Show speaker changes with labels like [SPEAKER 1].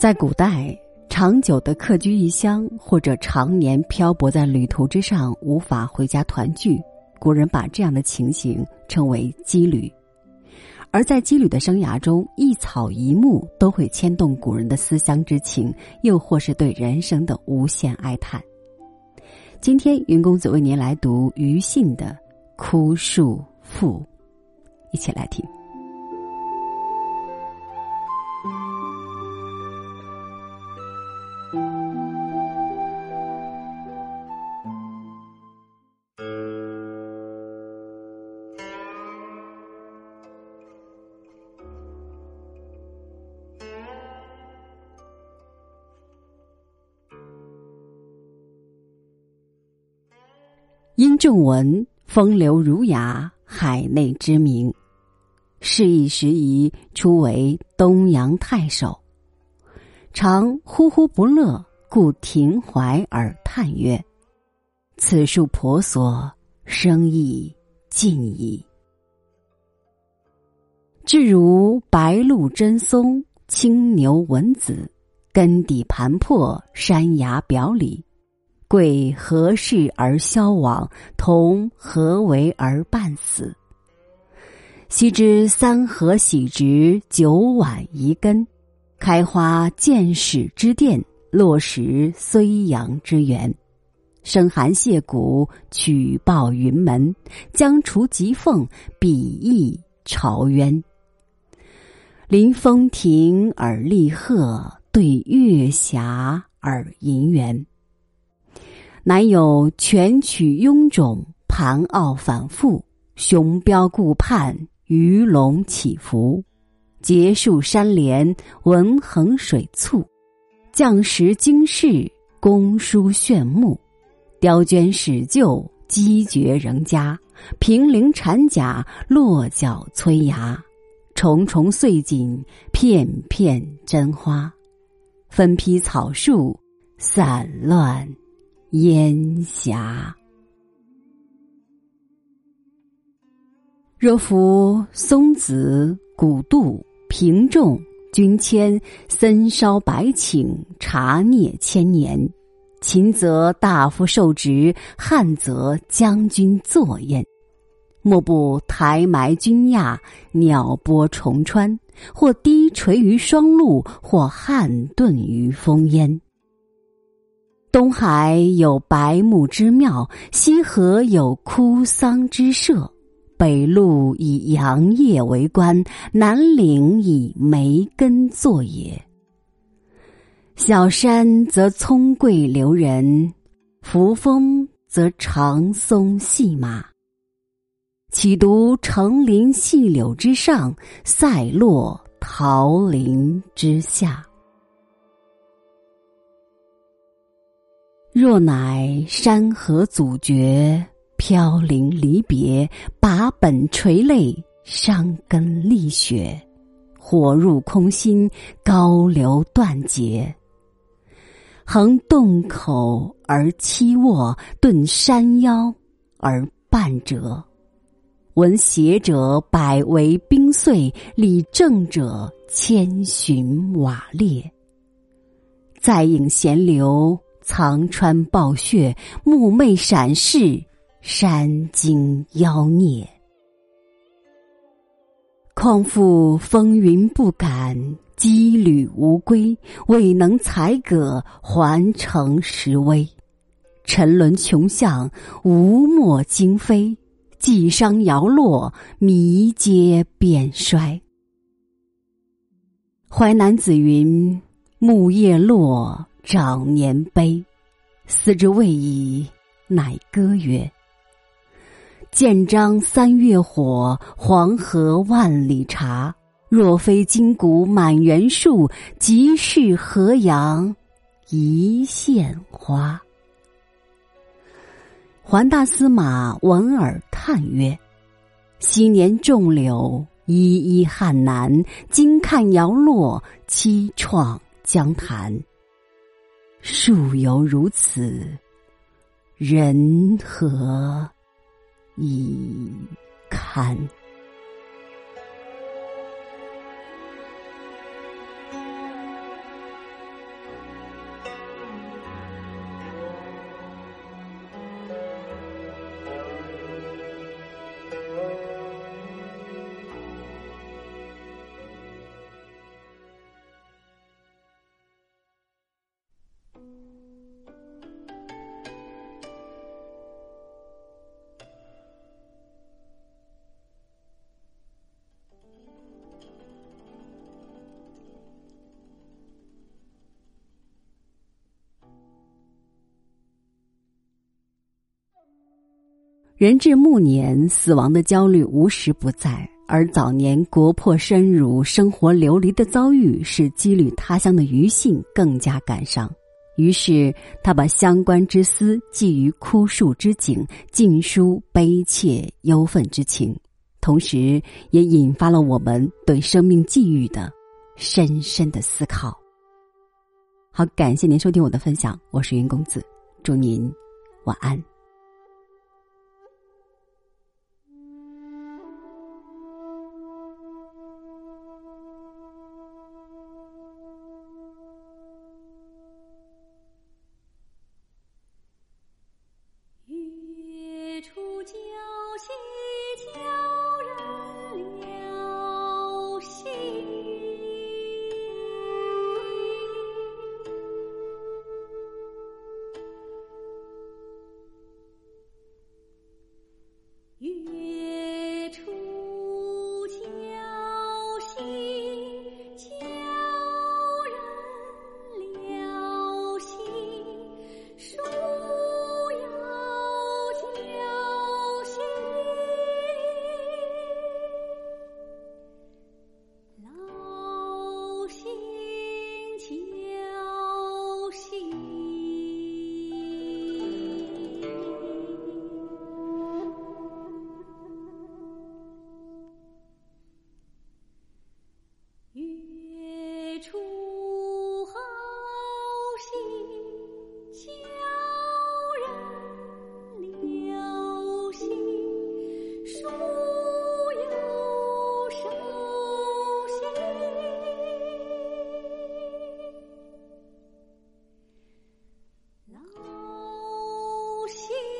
[SPEAKER 1] 在古代，长久的客居异乡或者常年漂泊在旅途之上，无法回家团聚，古人把这样的情形称为“羁旅”。而在羁旅的生涯中，一草一木都会牵动古人的思乡之情，又或是对人生的无限哀叹。今天，云公子为您来读庾信的《枯树赋》，一起来听。仲文风流儒雅，海内知名。是以时宜，初为东阳太守，常呼呼不乐，故停怀而叹曰：“此树婆娑，生意尽矣。”至如白露真松，青牛文子，根底盘破，山崖表里。贵何事而消亡？同何为而半死？昔之三合喜直，九晚移根，开花见始之殿，落实睢阳之源。生寒谢谷，取抱云门，将除疾凤，比翼朝渊。临风亭而立鹤，对月霞而吟猿。乃有犬曲臃肿，盘傲反复，雄彪顾盼，鱼龙起伏。结树山连，文横水促，将石经世，工书炫目。雕娟始就，机绝人家。平陵产甲，落脚催芽。重重碎锦，片片真花。分披草树，散乱。烟霞。若夫松子、古杜、平仲、君谦、森烧百顷，茶孽千年；秦则大夫受职，汉则将军坐宴。莫不台埋君亚，鸟播重川，或低垂于霜露，或旱顿于风烟。东海有白木之庙，西河有枯桑之社，北陆以杨业为官，南岭以梅根作也。小山则葱桂留人，扶风则长松细马。岂独成林细柳之上，塞落桃林之下。若乃山河阻绝，飘零离别，把本垂泪，伤根沥血，火入空心，高流断节。横洞口而栖卧，顿山腰而半折。闻邪者百为冰碎，理正者千寻瓦裂。再引闲流。藏川暴血，目昧闪视，山精妖孽。况复风云不改，羁旅无归，未能采葛，还成时危。沉沦穷巷，无墨惊飞；寄伤摇落，迷阶变衰。淮南子云：“木叶落。”早年悲，思之未已，乃歌曰：“建章三月火，黄河万里茶。若非金谷满园树，即是河阳一线花。”桓大司马闻尔叹曰：“昔年种柳，依依汉南；今看摇落，凄怆江潭。”树犹如此，人何以堪？人至暮年，死亡的焦虑无时不在。而早年国破身辱、生活流离的遭遇，使羁旅他乡的余信更加感伤。于是，他把相关之思寄于枯树之景，尽抒悲切忧愤之情，同时也引发了我们对生命际遇的深深的思考。好，感谢您收听我的分享，我是云公子，祝您晚安。
[SPEAKER 2] 心。